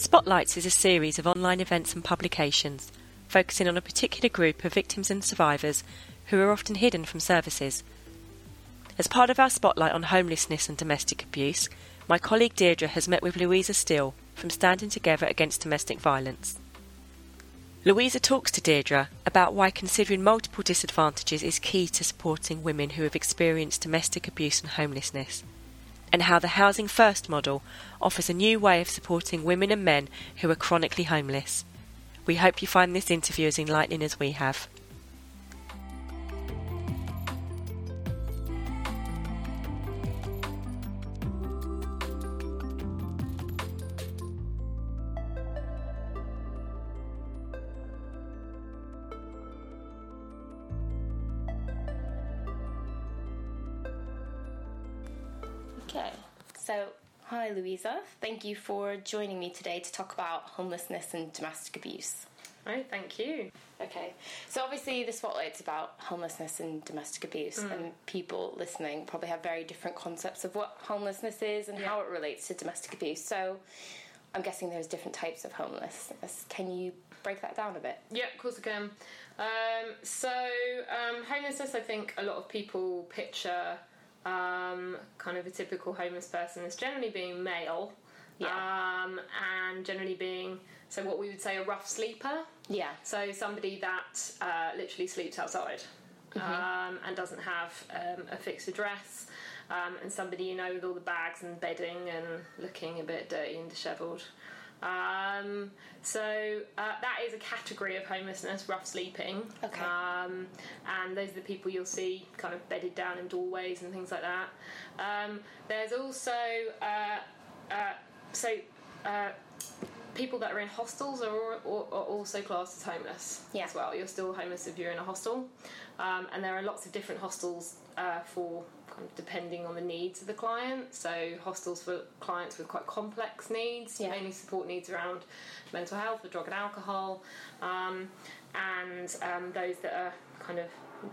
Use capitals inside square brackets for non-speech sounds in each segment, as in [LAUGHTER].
Spotlights is a series of online events and publications focusing on a particular group of victims and survivors who are often hidden from services. As part of our spotlight on homelessness and domestic abuse, my colleague Deirdre has met with Louisa Steele from Standing Together Against Domestic Violence. Louisa talks to Deirdre about why considering multiple disadvantages is key to supporting women who have experienced domestic abuse and homelessness, and how the Housing First model offers a new way of supporting women and men who are chronically homeless. We hope you find this interview as enlightening as we have. You for joining me today to talk about homelessness and domestic abuse. Oh, thank you. Okay, so obviously the spotlight's about homelessness and domestic abuse, and people listening probably have very different concepts of what homelessness is and how it relates to domestic abuse. So I'm guessing there's different types of homelessness. Can you break that down a bit? Yeah, of course I can. Um, so, um, homelessness, I think a lot of people picture um, kind of a typical homeless person as generally being male Yeah. um, and generally being, so what we would say a rough sleeper. Yeah. So, somebody that uh, literally sleeps outside um, and doesn't have um, a fixed address. Um, and somebody you know with all the bags and bedding and looking a bit dirty and dishevelled. Um, so uh, that is a category of homelessness, rough sleeping. Okay. Um, and those are the people you'll see kind of bedded down in doorways and things like that. Um, there's also uh, uh, so uh, people that are in hostels are, are, are also classed as homeless Yeah. as well. You're still homeless if you're in a hostel, um, and there are lots of different hostels uh, for kind of depending on the needs of the client. So hostels for clients with quite complex needs, Yeah. mainly support needs around mental health, or drug and alcohol, um, and um, those that are kind of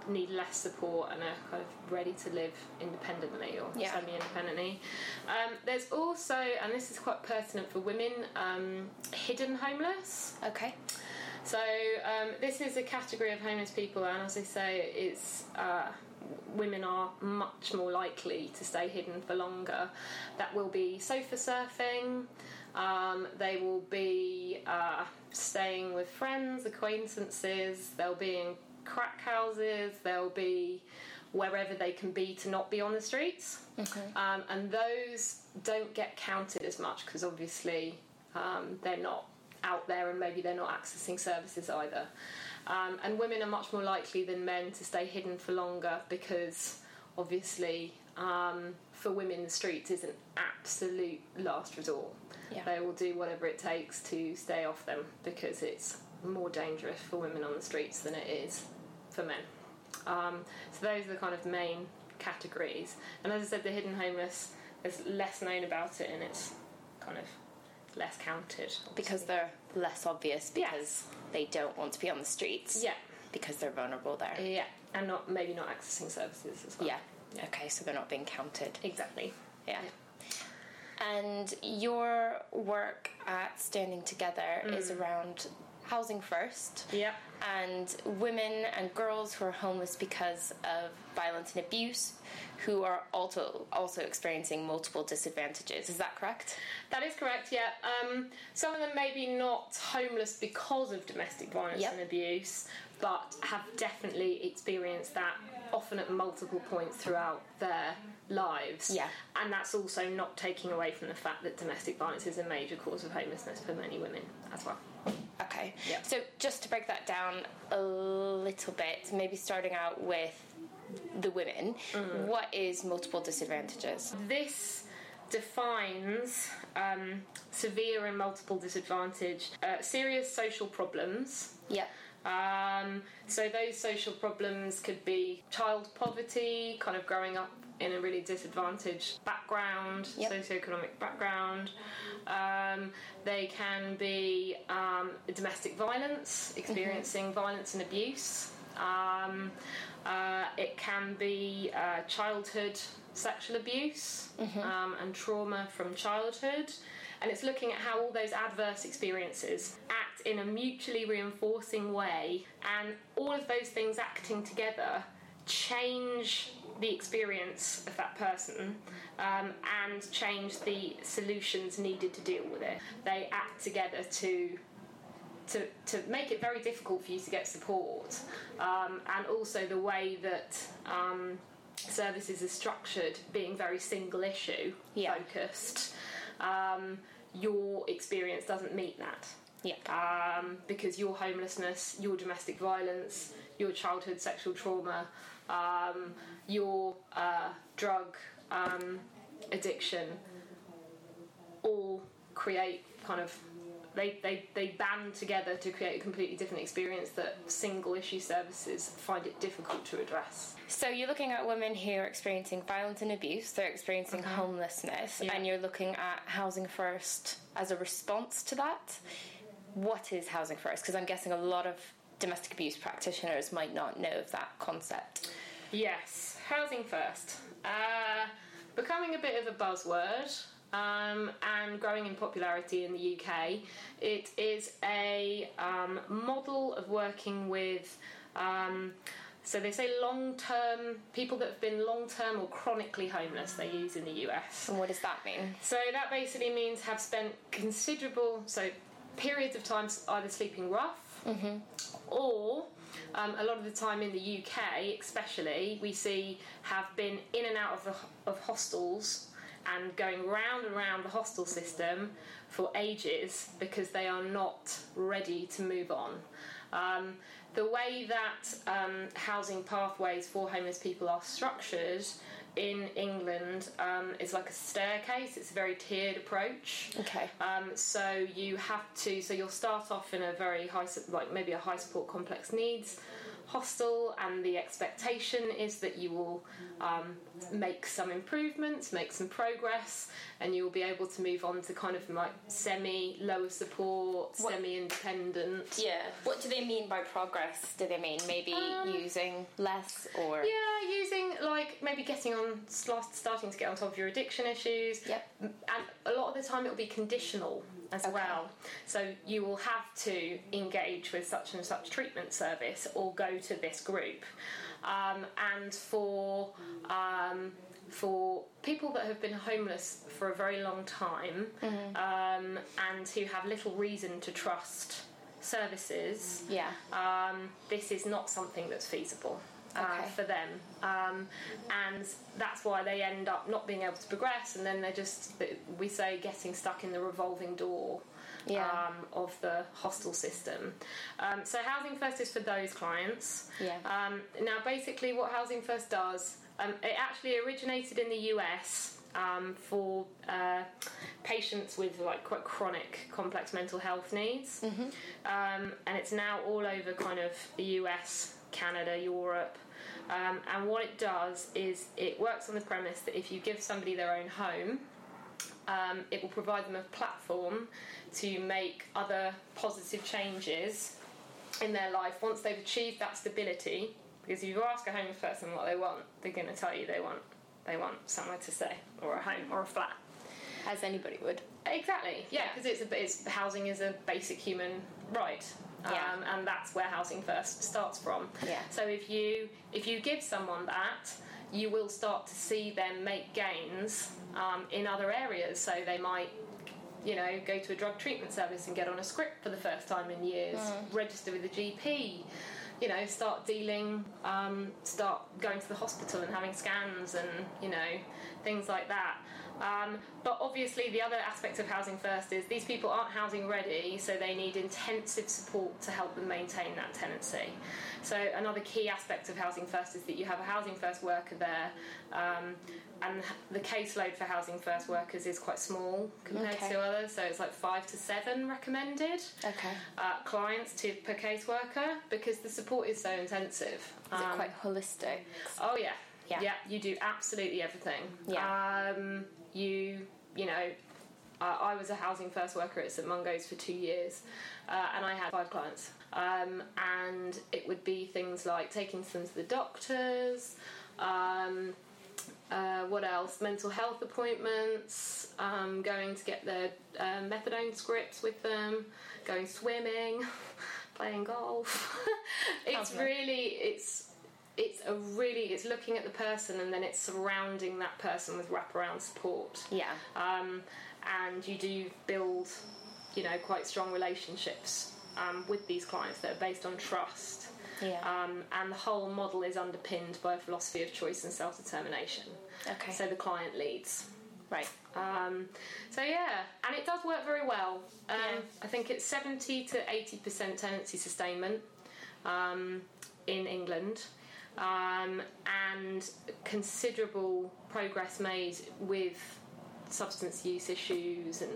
need less support and are kind of ready to live independently or Yeah. semi-independently. Um, there's also, and this is quite pertinent for women, um, hidden homeless. Okay. So um, this is a category of homeless people, and as I say, it's uh, women are much more likely to stay hidden for longer. That will be sofa surfing. Um, they will be uh, staying with friends, acquaintances. They'll be in crack houses. They'll be wherever they can be to not be on the streets. Um, and those don't get counted as much because obviously um, they're not out there and maybe they're not accessing services either. Um, and women are much more likely than men to stay hidden for longer because obviously um, for women the streets is an absolute last resort. Yeah. They will do whatever it takes to stay off them because it's more dangerous for women on the streets than it is for men. Um, so those are the kind of main categories. And as I said, the hidden homeless, there's less known about it and it's kind of less counted. Because they're less obvious because they don't want to be on the streets. Yeah, Because they're vulnerable there. yeah, and not maybe not accessing services as well. Yeah. Okay, so they're not being counted. exactly. Yeah. And your work at Standing Together is around housing first Yeah, and women and girls who are homeless because of violence and abuse who are also also experiencing multiple disadvantages. Is that correct? that is correct. Yeah, um, some of them maybe not homeless because of domestic violence Yep. and abuse, but have definitely experienced that often at multiple points throughout their lives. Yeah. and that's also not taking away from the fact that domestic violence is a major cause of homelessness for many women as well. Okay. Yeah. So just to break that down a little bit, maybe starting out with the women, what is multiple disadvantages? This defines um, severe and multiple disadvantage, uh, serious social problems. Yep. Um, so those social problems could be child poverty, kind of growing up in a really disadvantaged background, Yep. socioeconomic background. Um, they can be um, domestic violence, experiencing violence and abuse. Um, uh, it can be uh, childhood sexual abuse um, and trauma from childhood. and it's looking at how all those adverse experiences act in a mutually reinforcing way, and all of those things acting together change the experience of that person um, and change the solutions needed to deal with it. They act together to to, to make it very difficult for you to get support, um, and also the way that um, services are structured being very single issue Yeah. focused, um, your experience doesn't meet that. Yeah. Um, because your homelessness, your domestic violence, your childhood sexual trauma, um, your uh, drug um, addiction all create kind of they, they, they band together to create a completely different experience that single issue services find it difficult to address. So you're looking at women who are experiencing violence and abuse, they're experiencing homelessness, Yeah. and you're looking at Housing First as a response to that. What is Housing First? Because I'm guessing a lot of domestic abuse practitioners might not know of that concept. Yes, housing first. Uh, becoming a bit of a buzzword um, and growing in popularity in the UK. It is a um, model of working with. Um, so they say long term people that have been long term or chronically homeless. They use in the US. And what does that mean? So that basically means have spent considerable so periods of time either sleeping rough or um, a lot of the time in the UK, especially, we see have been in and out of the of hostels and going round and round the hostel system for ages because they are not ready to move on. Um, the way that um, housing pathways for homeless people are structured in England um, is like a staircase. It's a very tiered approach. Okay. Um, so you have to. So you'll start off in a very high, like maybe a high support complex needs hostel, and the expectation is that you will um, make some improvements, make some progress, and you will be able to move on to kind of like semi lower support, semi independent. Yeah. What do they mean by progress? Do they mean maybe Um, using less or? Yeah, using like maybe getting on, starting to get on top of your addiction issues. Yep. and a lot of the time it will be conditional as Okay. well. So you will have to engage with such and such treatment service or go to this group. Um, and for um, for people that have been homeless for a very long time um, and who have little reason to trust services, Yeah. um, this is not something that's feasible uh, Okay. for them. Um, and that's why they end up not being able to progress, and then they're just, we say, getting stuck in the revolving door. Yeah. Um, of the hostel system. Um, so, Housing First is for those clients. Yeah. Um, now, basically, what Housing First does, um, it actually originated in the US um, for uh, patients with like quite chronic, complex mental health needs, um, and it's now all over kind of the US, Canada, Europe. Um, and what it does is it works on the premise that if you give somebody their own home, um, it will provide them a platform to make other positive changes in their life once they've achieved that stability. Because if you ask a homeless person what they want, they're going to tell you they want they want somewhere to stay or a home or a flat. As anybody would. Exactly, yeah, because it's, a, it's housing is a basic human right, um, and that's where housing first starts from. Yeah. So if you if you give someone that, you will start to see them make gains um, in other areas. So they might. You know, go to a drug treatment service and get on a script for the first time in years. Register with a GP. You know, start dealing, um, start going to the hospital and having scans and you know things like that. Um, but obviously, the other aspect of Housing First is these people aren't housing ready, so they need intensive support to help them maintain that tenancy. So, another key aspect of Housing First is that you have a Housing First worker there, um, and the caseload for Housing First workers is quite small compared Okay. to others, so it's like five to seven recommended Okay. uh, clients to per caseworker because the support is so intensive. Is it Um, quite holistic? Oh yeah. Yeah. you do absolutely everything. Yeah. Um, you, you know, uh, I was a housing first worker at St Mungo's for two years, uh, and I had five clients. Um, and it would be things like taking them to the doctors, um, uh, what else? Mental health appointments, um, going to get their uh, methadone scripts with them, going swimming, [LAUGHS] playing golf. [LAUGHS] it's Lovely. really it's it's a really it's looking at the person and then it's surrounding that person with wraparound support. Yeah. Um, and you do build, you know, quite strong relationships um, with these clients that are based on trust. Yeah. Um, and the whole model is underpinned by a philosophy of choice and self determination. Okay. So the client leads. Right. Um, so yeah, and it does work very well. Um, Yeah. I think it's seventy to eighty percent tenancy sustainment um, in England, um, and considerable progress made with substance use issues and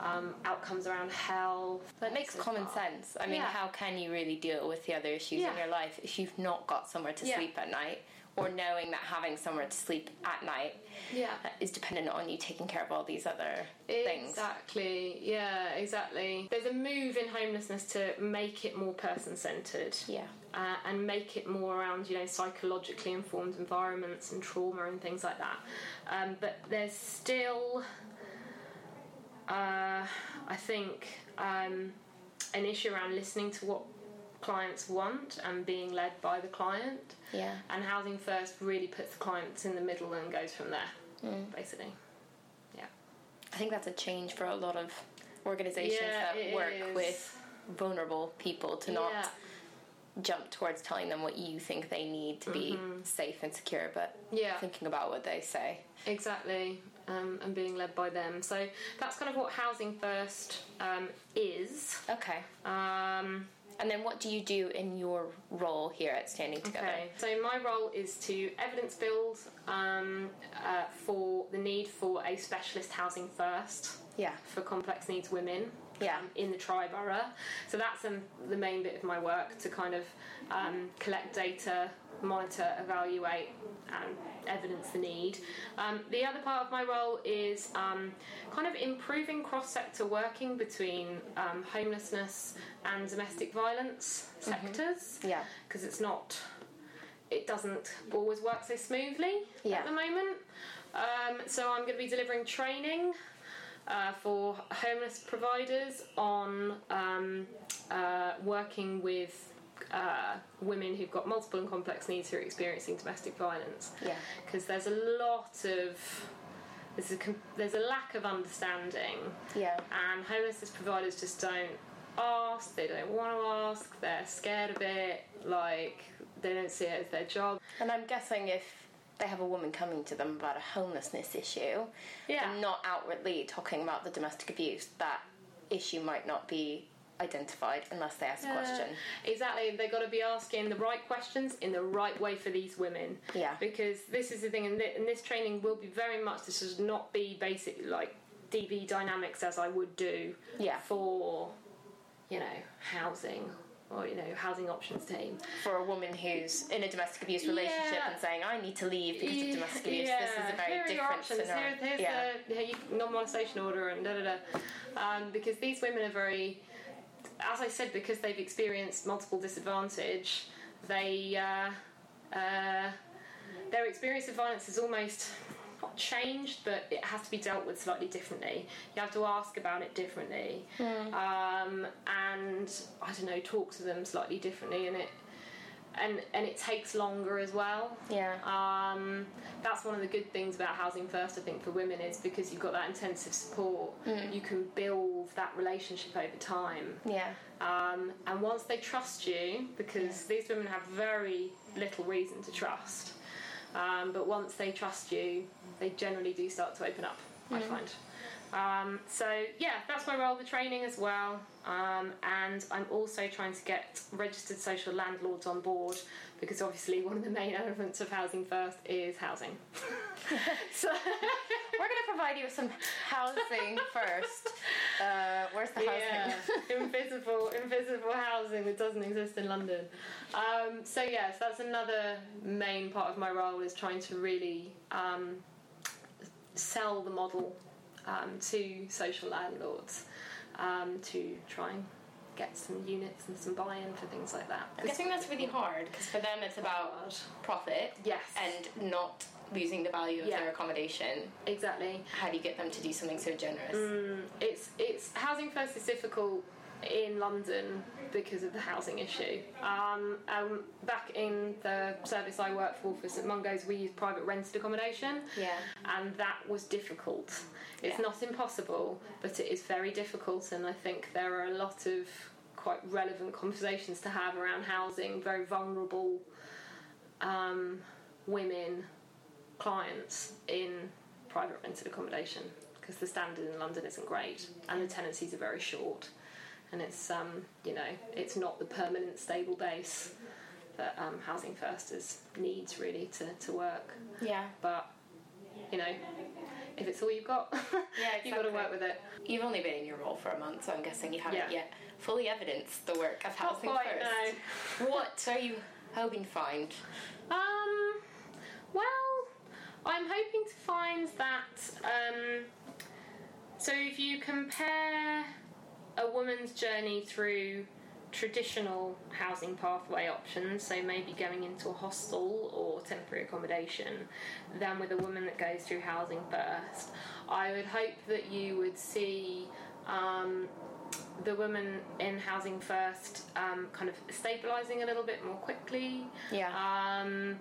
um, outcomes around health. That makes common well. sense. I mean, Yeah. how can you really deal with the other issues Yeah. in your life if you've not got somewhere to Yeah. sleep at night, or knowing that having somewhere to sleep at night Yeah. is dependent on you taking care of all these other things? Exactly. Yeah, exactly. There's a move in homelessness to make it more person centered. Yeah. Uh, and make it more around, you know, psychologically informed environments and trauma and things like that. Um, but there's still, uh, I think, um, an issue around listening to what clients want and being led by the client. Yeah. And Housing First really puts the clients in the middle and goes from there, Mm. basically. Yeah. I think that's a change for a lot of organizations Yeah, that work is. with vulnerable people to not Yeah. jump towards telling them what you think they need to be safe and secure, but Mm-hmm. Yeah. thinking about what they say. Exactly, um, and being led by them. So that's kind of what Housing First um, is. Okay. Um, And then what do you do in your role here at Standing Together? okay, so my role is to evidence build um, uh, for the need for a specialist housing first Yeah. for complex needs women. Yeah. um, in the tri-borough. So that's um, the main bit of my work to kind of um, collect data, monitor, evaluate, and evidence the need. Um, the other part of my role is um, kind of improving cross-sector working between um, homelessness and domestic violence sectors. Yeah. because it's not. It doesn't always work so smoothly Yeah. at the moment. Um, so I'm going to be delivering training uh, for homeless providers on um, uh, working with uh, women who've got multiple and complex needs who are experiencing domestic violence. Yeah. Because there's a lot of there's a there's a lack of understanding, Yeah. and homelessness providers just don't ask. They don't want to ask. They're scared of it. Like they don't see it as their job. And I'm guessing if they have a woman coming to them about a homelessness issue Yeah. and not outwardly talking about the domestic abuse, that issue might not be identified unless they ask a uh, question. Exactly, they've got to be asking the right questions in the right way for these women. Yeah. Because this is the thing, and, thi- and this training will be very much, this does not be basic, like DV dynamics as I would do Yeah. for, you know, housing or, you know, housing options team. For a woman who's in a domestic abuse relationship Yeah. and saying, I need to leave because of domestic abuse, this is a very here are your different options. scenario. Here, here's yeah. the non-molestation order and da da da. Um, because these women are very, as I said, because they've experienced multiple disadvantage, they uh, uh, their experience of violence is almost not changed, but it has to be dealt with slightly differently. You have to ask about it differently, um, and I don't know, talk to them slightly differently, and it. And, and it takes longer as well. Yeah. Um, that's one of the good things about Housing First, I think, for women is because you've got that intensive support, you can build that relationship over time. yeah. Um, and once they trust you, because these women have very little reason to trust, um, but once they trust you, they generally do start to open up, I find. Um, so, yeah, that's my role, the training as well. Um, and I'm also trying to get registered social landlords on board because obviously one of the main elements of Housing First is housing. [LAUGHS] so, We're going to provide you with some housing [LAUGHS] first. Uh, where's the housing? Yeah, [LAUGHS] invisible, invisible housing that doesn't exist in London. Um, so yes, that's another main part of my role is trying to really um, sell the model um, to social landlords um, to try and get some units and some buy-in for things like that. I think that's really hard because for them it's about Hard. profit. Yes. And not losing the value of Yeah. their accommodation. Exactly. How do you get them to do something so generous? It's it's housing first is difficult in London because of the housing issue. Um, um, back in the service I worked for for St Mungo's, we used private rented accommodation. Yeah. and that was difficult. It's Yeah. not impossible, but it is very difficult, and I think there are a lot of quite relevant conversations to have around housing very vulnerable um, women clients in private rented accommodation because the standard in London isn't great and the tenancies are very short and it's um, you know it's not the permanent stable base that um, Housing First is needs really to, to work Yeah. but you know, if it's all you've got, [LAUGHS] Yeah, you've got to work with it. You've only been in your role for a month, so I'm guessing you haven't Yeah. yet fully evidenced the work of Not Housing quite, First. [LAUGHS] What are you hoping to find? Um, well, I'm hoping to find that. Um, so if you compare a woman's journey through traditional housing pathway options, so maybe going into a hostel or temporary accommodation, than with a woman that goes through housing first, I would hope that you would see um, the woman in housing first um, kind of stabilising a little bit more quickly. Yeah. Um,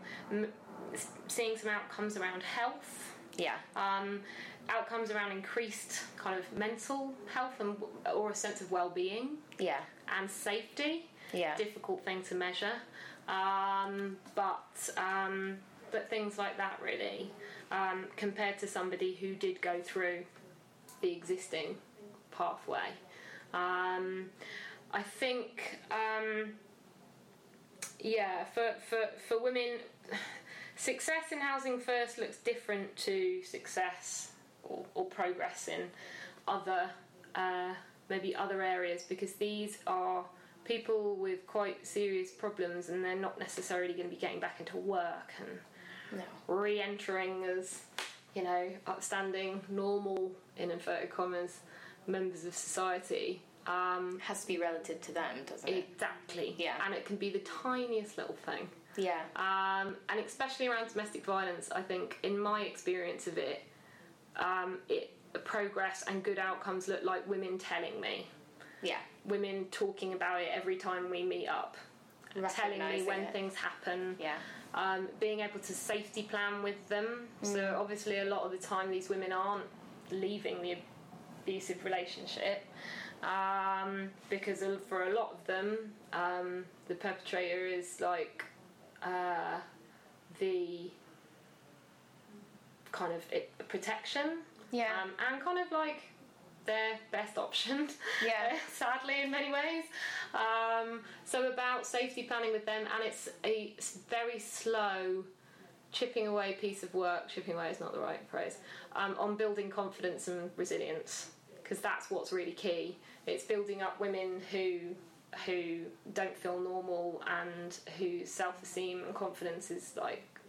seeing some outcomes around health Yeah. um, outcomes around increased kind of mental health and or a sense of well-being Yeah. and safety. Yeah. Difficult thing to measure, um, but um, but things like that really, um, compared to somebody who did go through the existing pathway. Um, I think. Um, yeah, for, for, for women, success in housing first looks different to success or, or progress in other, uh, maybe other areas because these are people with quite serious problems and they're not necessarily going to be getting back into work and No. re entering as, you know, upstanding, normal, in inverted commas, members of society. Um, Has to be relative to them, doesn't it? Exactly. Yeah. And it can be the tiniest little thing. Yeah. Um, and especially around domestic violence, I think, in my experience of it, um, it progress and good outcomes look like women telling me, Yeah. women talking about it every time we meet up, telling me when it. things happen. Yeah. Um, being able to safety plan with them. So obviously, a lot of the time, these women aren't leaving the abusive relationship um, because for a lot of them, um, the perpetrator is like uh, the kind of it, protection Yeah. um, and kind of like their best option. Yeah. [LAUGHS] sadly, in many ways. Um, so about safety planning with them, and it's a very slow chipping away piece of work. Chipping away is not the right phrase. Um, on building confidence and resilience, because that's what's really key. It's building up women who who don't feel normal and whose self-esteem and confidence is like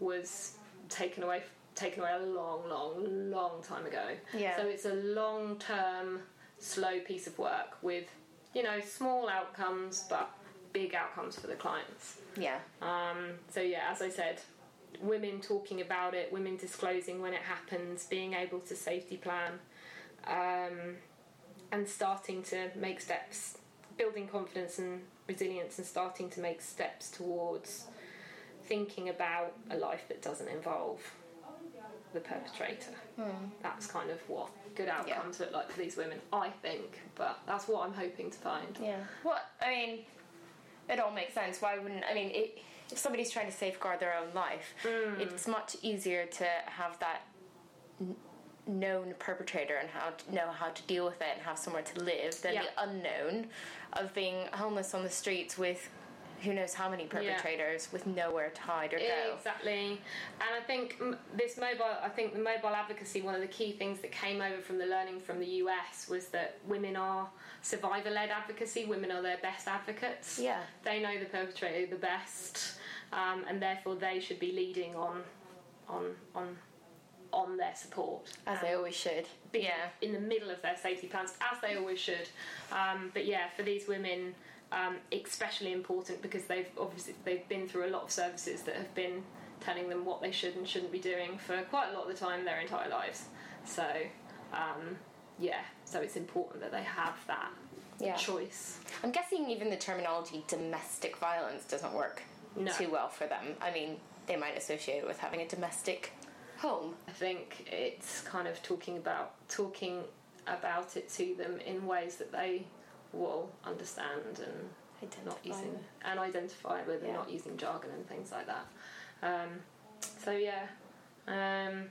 was taken away taken away a long, long, long time ago. Yeah. So it's a long term, slow piece of work with, you know, small outcomes but big outcomes for the clients. Yeah. Um, so yeah, as I said, women talking about it, women disclosing when it happens, being able to safety plan, um, and starting to make steps, building confidence and resilience, and starting to make steps towards thinking about a life that doesn't involve the perpetrator. Hmm. That's kind of what good outcomes look like for these women, I think. But that's what I'm hoping to find. Yeah. Well, I mean, it all makes sense. Why wouldn't I mean? It, if somebody's trying to safeguard their own life, hmm. it's much easier to have that n- known perpetrator and how to know how to deal with it and have somewhere to live than Yeah. the unknown of being homeless on the streets with who knows how many perpetrators with nowhere to hide or go. Exactly, and I think this mobile. I think the mobile advocacy. One of the key things that came over from the learning from the US was that women are survivor-led advocacy. Women are their best advocates. Yeah. they know the perpetrator the best, um, and therefore they should be leading on, on, on on their support. As they always should. Be Yeah. In the middle of their safety plans, as they always should. Um, but yeah, for these women, um, especially important because they've obviously they've been through a lot of services that have been telling them what they should and shouldn't be doing for quite a lot of the time their entire lives. So um, yeah, so it's important that they have that Yeah. choice. I'm guessing even the terminology domestic violence doesn't work No. too well for them. I mean, they might associate it with having a domestic home. I think it's kind of talking about talking about it to them in ways that they will understand and not Identify using with. and identify with Yeah. and not using jargon and things like that. Um, so yeah, um,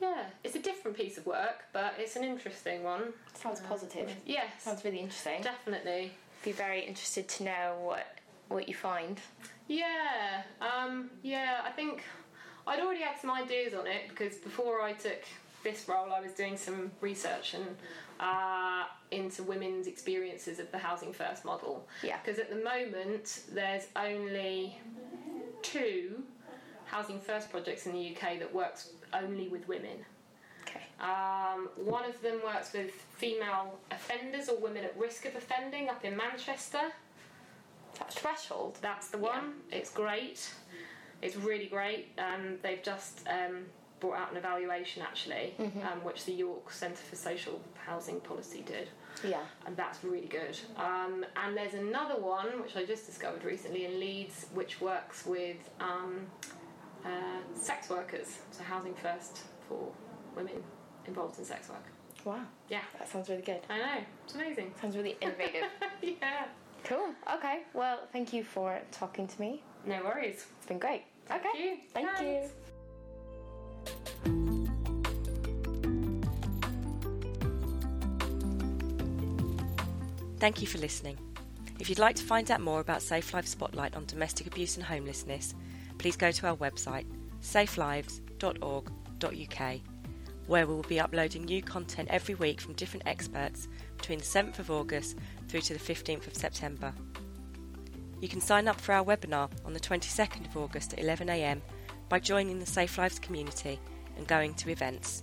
yeah, it's a different piece of work, but it's an interesting one. Sounds positive. Yes, Sounds really interesting. definitely. Be very interested to know what what you find. Yeah, um, yeah, I think I'd already had some ideas on it because before I took this role, I was doing some research and uh, into women's experiences of the Housing First model. Yeah. Because at the moment, there's only two Housing First projects in the UK that works only with women. Okay. Um, one of them works with female offenders or women at risk of offending up in Manchester. That threshold. That's the one. It's great. It's really great. Um, they've just um, brought out an evaluation actually, um, which the York Centre for Social Housing Policy did, Yeah. and that's really good. Um, and there's another one which I just discovered recently in Leeds, which works with um, uh, sex workers. So housing first for women involved in sex work. Wow. Yeah, That sounds really good. I know. It's amazing. Sounds really innovative. [LAUGHS] yeah. cool. Okay. Well, thank you for talking to me. No worries. It's been great. Thank okay. you. Thank Thanks. you. Thank you for listening. If you'd like to find out more about Safe Lives Spotlight on domestic abuse and homelessness, please go to our website safelives.org.uk, where we will be uploading new content every week from different experts between the 7th of August through to the 15th of September. You can sign up for our webinar on the 22nd of August at 11am by joining the Safe Lives community and going to events.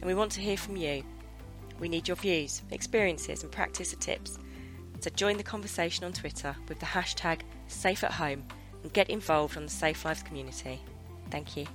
And we want to hear from you. We need your views, experiences, and practice tips. So join the conversation on Twitter with the hashtag SafeAtHome and get involved on the Safe Lives community. Thank you.